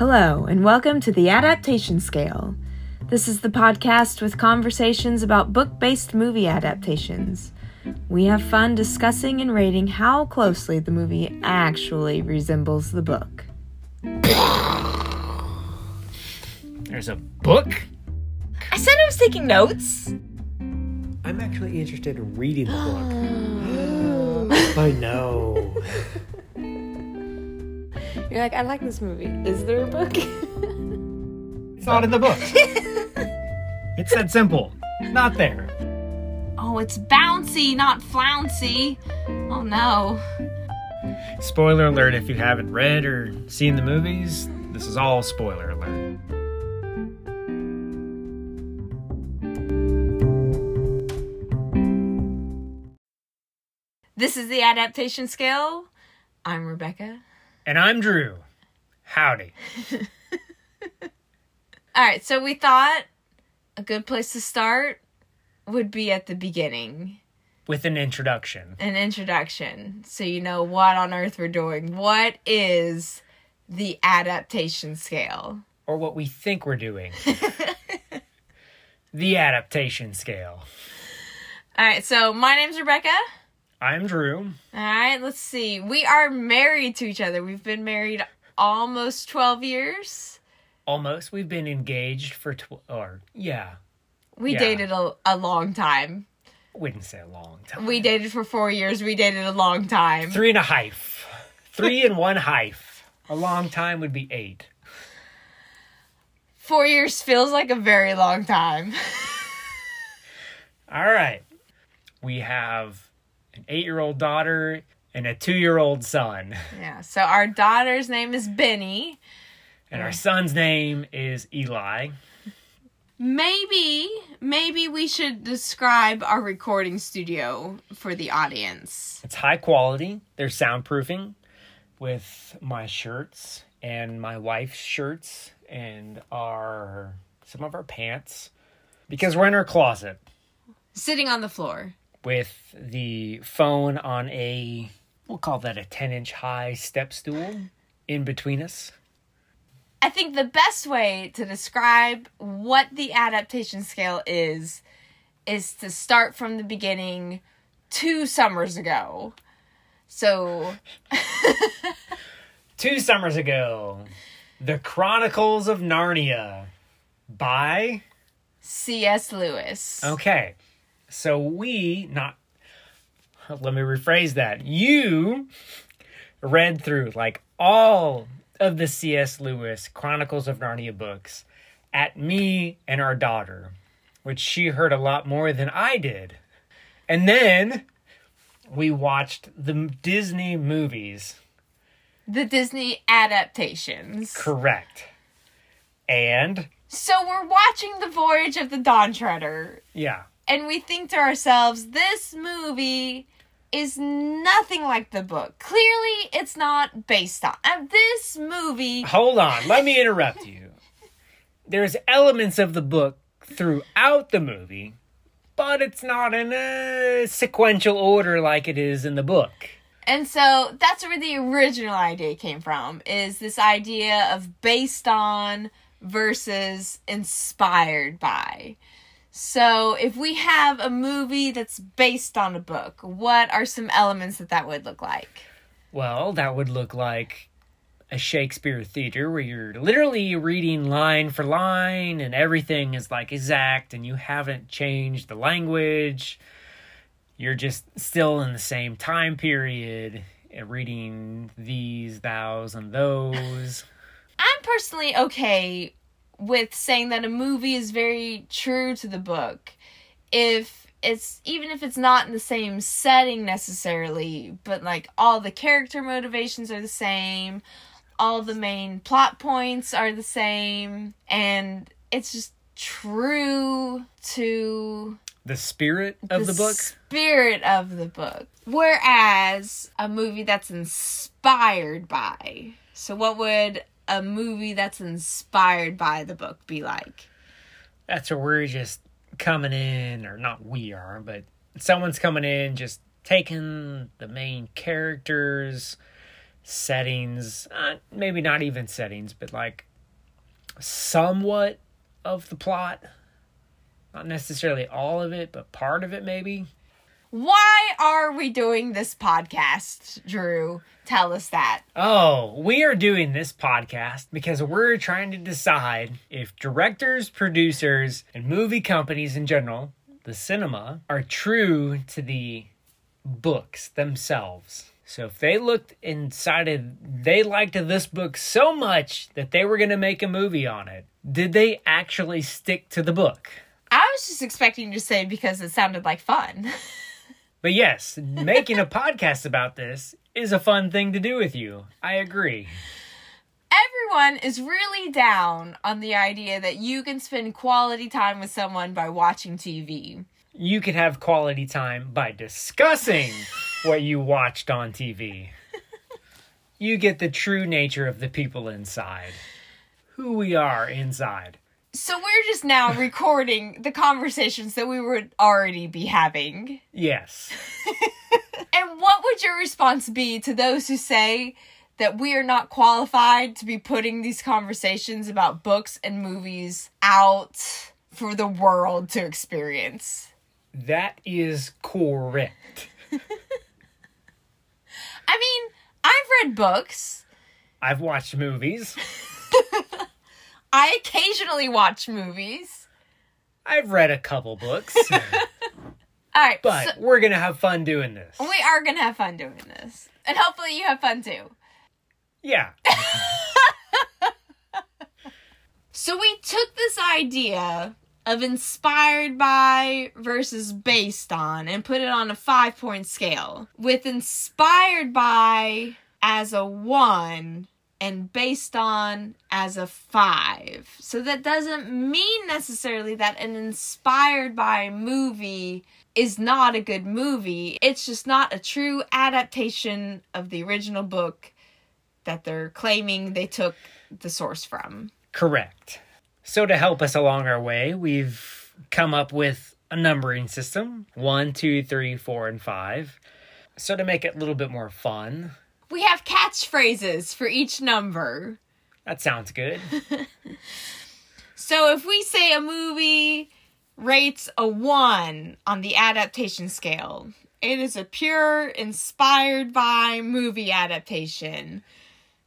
Hello, and welcome to the Adaptation Scale. This is the podcast with conversations about book based movie adaptations. We have fun discussing and rating how closely the movie actually resembles the book. There's a book? I said I was taking notes. I'm actually interested in reading the book. I know. You're like, I like this movie. Is there a book? It's not in the book. it's that simple. Not there. Oh, it's bouncy, not flouncy. Oh no. Spoiler alert if you haven't read or seen the movies, this is all spoiler alert. This is the adaptation scale. I'm Rebecca. And I'm Drew. Howdy. All right, so we thought a good place to start would be at the beginning With an introduction. an introduction. So you know what on earth we're doing. What is the adaptation scale? Or what we think we're doing. the adaptation scale. All right, so my name's Rebecca. I'm Drew. All right, let's see. We are married to each other. We've been married almost 12 years. Almost. We've been engaged for tw- or yeah. We Yeah. dated a, a long time. Wouldn't say a long time. We dated for four years. We dated a long time. Three and a half. Three and one half. A long time would be eight. Four years feels like a very long time. All right. We have an eight year old daughter and a two year old son. yeah, so our daughter's name is Benny. And our son's name is Eli. Maybe, maybe we should describe our recording studio for the audience. It's high quality. There's soundproofing with my shirts and my wife's shirts and our some of our pants because we're in our closet Sitting on the floor. With the phone on a we'll call that a 10 inch high step stool in between us. I think the best way to describe what the adaptation scale is is to start from the beginning two summers ago. So, Two summers ago, The Chronicles of Narnia by. C.S. Lewis. Okay. So we, not. Let me rephrase that. You read through like all of the C.S. Lewis Chronicles of Narnia books at me and our daughter, which she heard a lot more than I did. And then we watched the Disney movies The Disney adaptations. Correct. And So we're watching The Voyage of the Dawn Treader, yeah, and we think to ourselves, this movie is nothing like the book. Clearly, it's not based on. And this movie. hold on, let me interrupt you. There's elements of the book throughout the movie, but it's not in a sequential order like it is in the book. And so that's where the original idea came from is this idea of based on versus inspired by. So if we have a movie that's based on a book, what are some elements that that would look like? Well, that would look like a Shakespeare theater where you're literally reading line for line and everything is like exact and you haven't changed the language. You're just still in the same time period and reading these, thous, and those. I'm personally okay with saying that a movie is very true to the book if it's even if it's not in the same setting necessarily but like all the character motivations are the same all the main plot points are the same and it's just true to The spirit of the, book. spirit of the book whereas a movie that's inspired by so what would a movie that's inspired by the book be like That's where we're just coming in, or not we are, but someone's coming in just taking the main characters, settings, uh, maybe not even settings, but like somewhat of the plot. Not necessarily all of it, but part of it maybe. Why are we doing this podcast, Drew? Tell us that. Oh, we are doing this podcast because we're trying to decide if directors, producers, and movie companies in general, the cinema, are true to the books themselves. So if they looked and decided they liked this book so much that they were going to make a movie on it, did they actually stick to the book? I was just expecting you to say because it sounded like fun. But yes, making a podcast about this is a fun thing to do with you. I agree. Everyone is really down on the idea that you can spend quality time with someone by watching TV. You can have quality time by discussing what you watched on TV. You get the true nature of the people inside, who we are inside. So we're just now recording the conversations that we would already be having. Yes. And what would your response be to those who say that we are not qualified to be putting these conversations about books and movies out for the world to experience? That is correct. I mean, I've read books. I've watched movies. I occasionally watch movies. I've read a couple books. All right, But so we're going to have fun doing this. we are gonna have fun doing this, and hopefully you have fun too. Yeah. So we took this idea of inspired by versus based on and put it on a five point scale, with inspired by as a one and based on as a five. So that doesn't mean necessarily that an inspired by movie is not a good movie. It's just not a true adaptation of the original book that they're claiming they took the source from. Correct. So, to help us along our way, we've come up with a numbering system one, two, three, four, and five. So, to make it a little bit more fun, We have catchphrases for each number. that sounds good. So if we say a movie rates a 1 on the adaptation scale, it is a pure inspired by movie adaptation.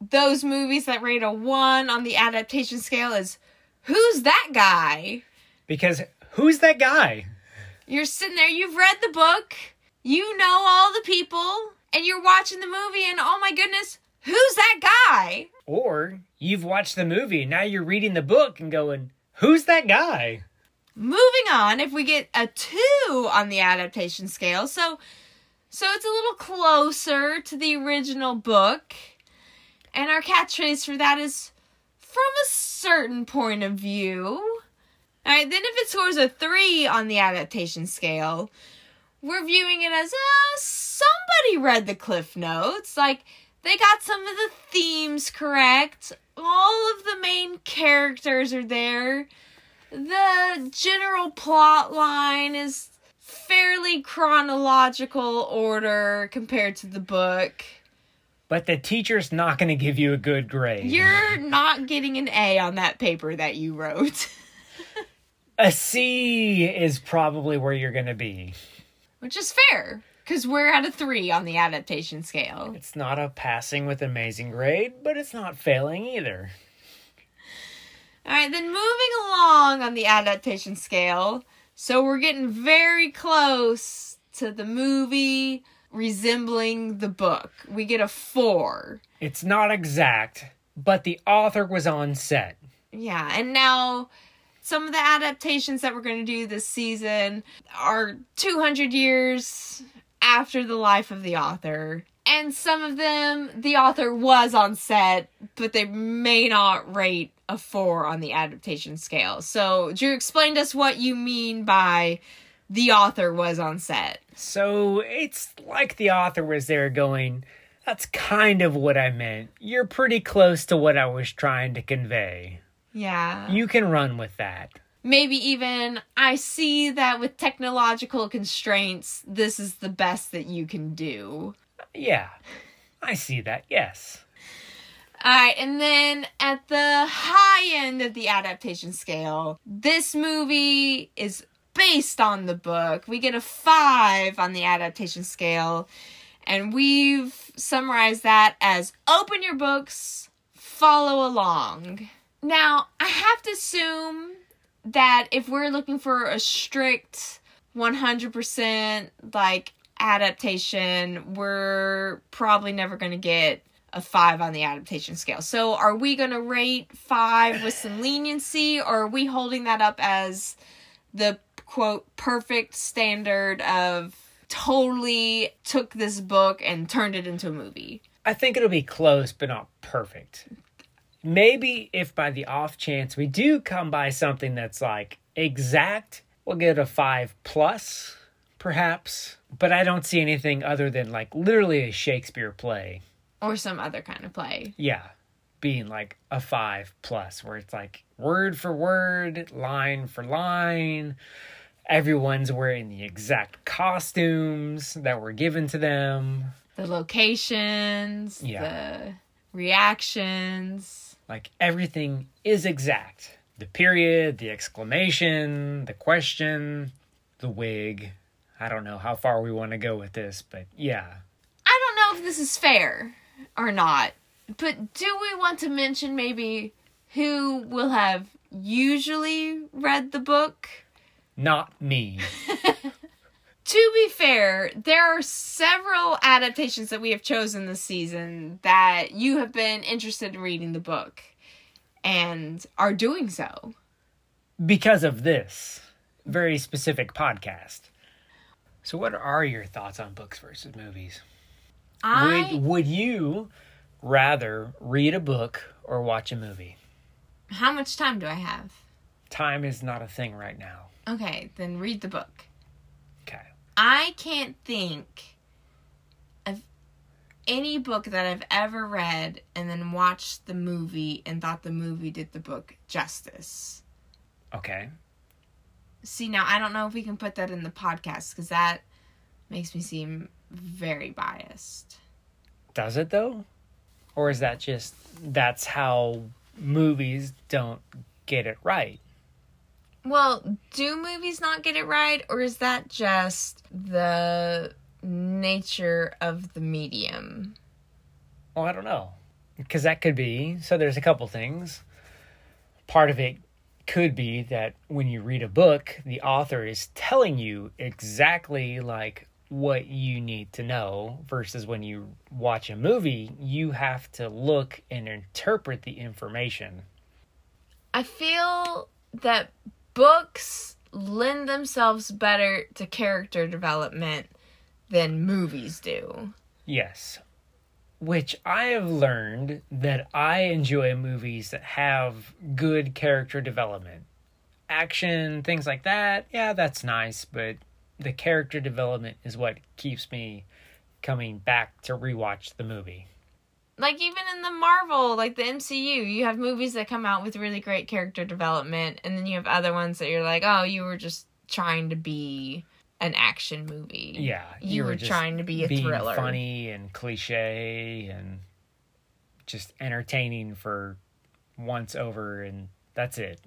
Those movies that rate a 1 on the adaptation scale is Who's that guy? Because who's that guy? You're sitting there, you've read the book, you know all the people, and you're watching the movie, and oh my goodness, who's that guy? Or you've watched the movie, and now you're reading the book and going, who's that guy? Moving on, if we get a 2 on the adaptation scale, so so it's a little closer to the original book. And our catchphrase for that is from a certain point of view. All right, then if it scores a 3 on the adaptation scale, we're viewing it as uh, somebody read the cliff notes. Like they got some of the themes correct. All of the main characters are there. The general plot line is fairly chronological order compared to the book. But the teacher's not going to give you a good grade. You're not getting an A on that paper that you wrote. a C is probably where you're going to be. Which is fair, because we're at a 3 on the adaptation scale. It's not a passing with amazing grade, but it's not failing either. Alright, then moving along on the adaptation scale. So we're getting very close to the movie resembling the book. We get a 4. It's not exact, but the author was on set. Yeah, and now some of the adaptations that we're going to do this season are 200 years after the life of the author. And some of them, the author was on set, but they may not rate a four on the adaptation scale. So, Drew, explain to us what you mean by the author was on set. So it's like the author was there going, That's kind of what I meant. You're pretty close to what I was trying to convey. Yeah. You can run with that. Maybe even, I see that with technological constraints, this is the best that you can do. Yeah, I see that, yes. Alright, and then at the high end of the adaptation scale, this movie is based on the book. We get a five on the adaptation scale, and we've summarized that as open your books, follow along. Now, I have to assume that if we're looking for a strict 100% like adaptation, we're probably never going to get a five on the adaptation scale. So, are we going to rate five with some leniency, or are we holding that up as the quote perfect standard of totally took this book and turned it into a movie? I think it'll be close, but not perfect. Maybe if by the off chance we do come by something that's like exact, we'll get a five plus, perhaps. But I don't see anything other than like literally a Shakespeare play. Or some other kind of play. Yeah. Being like a five plus, where it's like word for word, line for line. Everyone's wearing the exact costumes that were given to them. The locations, Yeah. the reactions. Like everything is exact. The period, the exclamation, the question, the wig. I don't know how far we want to go with this, but yeah. I don't know if this is fair or not, but do we want to mention maybe who will have usually read the book? Not me. To be fair, there are several adaptations that we have chosen this season that you have been interested in reading the book and are doing so. because of this very specific podcast. So, what are your thoughts on books versus movies? I Would, would you rather read a book or watch a movie? How much time do I have? Time is not a thing right now. Okay, then read the book. I can't think of any book that I've ever read and then watched the movie and thought the movie did the book justice. Okay. See, now I don't know if we can put that in the podcast because that makes me seem very biased. Does it though? Or is that just that's how movies don't get it right? Well, do movies not get it right, or is that just the nature of the medium? Well, I don't know. Because that could be. So there's a couple things. Part of it could be that when you read a book, the author is telling you exactly like what you need to know versus when you watch a movie, you have to look and interpret the information. I feel that books lend themselves better to character development than movies do. Yes. Which I have learned that I enjoy movies that have good character development. Action, things like that, yeah, that's nice, but the character development is what keeps me coming back to rewatch the movie. Like even in the Marvel, like the MCU, you have movies that come out with really great character development and then you have other ones that you're like, "Oh, you were just trying to be an action movie." Yeah, You, were, just trying to be a thriller. funny and cliche and just entertaining for once over, and that's it.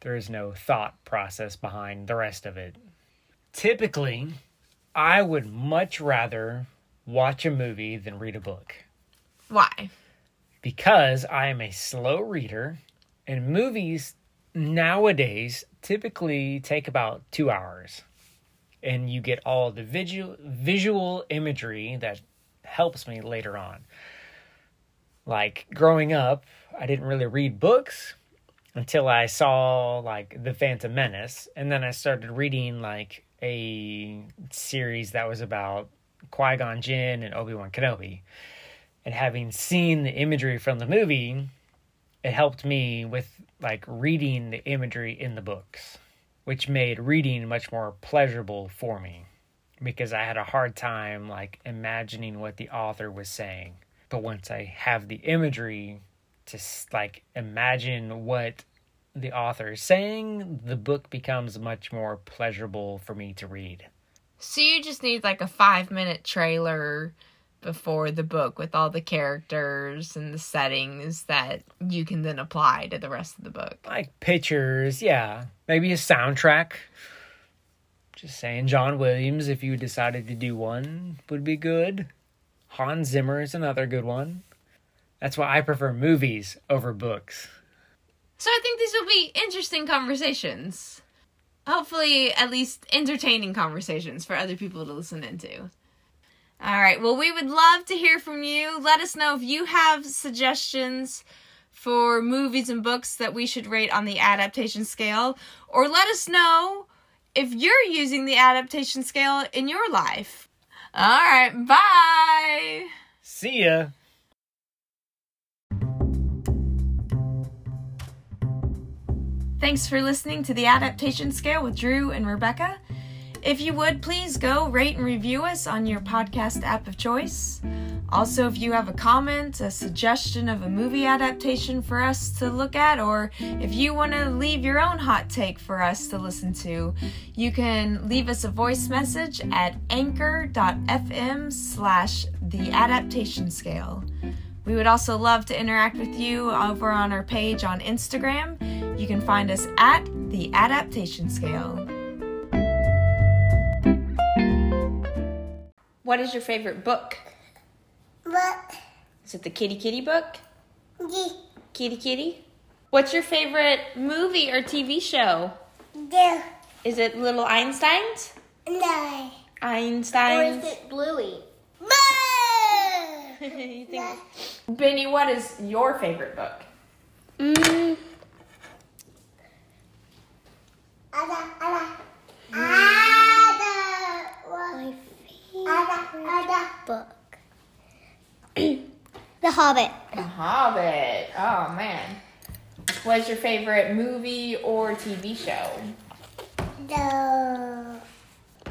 There is no thought process behind the rest of it. Typically, I would much rather watch a movie than read a book Why? because I am a slow reader, and movies nowadays typically take about two hours, and you get all the visual visual imagery that helps me later on. Like growing up, I didn't really read books until I saw like The Phantom Menace, and then I started reading like a series that was about Qui Gon Jinn and Obi Wan Kenobi and having seen the imagery from the movie, it helped me with like reading the imagery in the books, which made reading much more pleasurable for me because I had a hard time like imagining what the author was saying. But once I have the imagery to like imagine what the author is saying, the book becomes much more pleasurable for me to read. So you just need like a 5-minute trailer before the book with all the characters and the settings that you can then apply to the rest of the book. Like pictures, yeah. Maybe a soundtrack. Just saying, John Williams, if you decided to do one, would be good. Hans Zimmer is another good one. That's why I prefer movies over books. So I think these will be interesting conversations. Hopefully, at least entertaining conversations for other people to listen into. All right. Well, we would love to hear from you. Let us know if you have suggestions for movies and books that we should rate on the adaptation scale, or let us know if you're using the adaptation scale in your life. All right. Bye. See ya! Thanks for listening to the Adaptation Scale with Drew and Rebecca. If you would, please go rate and review us on your podcast app of choice. Also, if you have a comment, a suggestion of a movie adaptation for us to look at, or if you want to leave your own hot take for us to listen to, you can leave us a voice message at anchor.fm slash the adaptation scale. We would also love to interact with you over on our page on Instagram. You can find us at the adaptation scale. What is your favorite book? What? Is it the Kitty Kitty book? G. Kitty Kitty? What's your favorite movie or TV show? Do. Is it Little Einsteins? No. Or Einsteins? is it Bluey? Boo! You think- Benny, what is your favorite book? Mm. Ada, ada. Ada. My favorite ada, book. the Hobbit. The Hobbit. Oh man. What's your favorite movie or TV show? The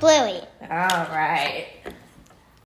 Bluey. All right.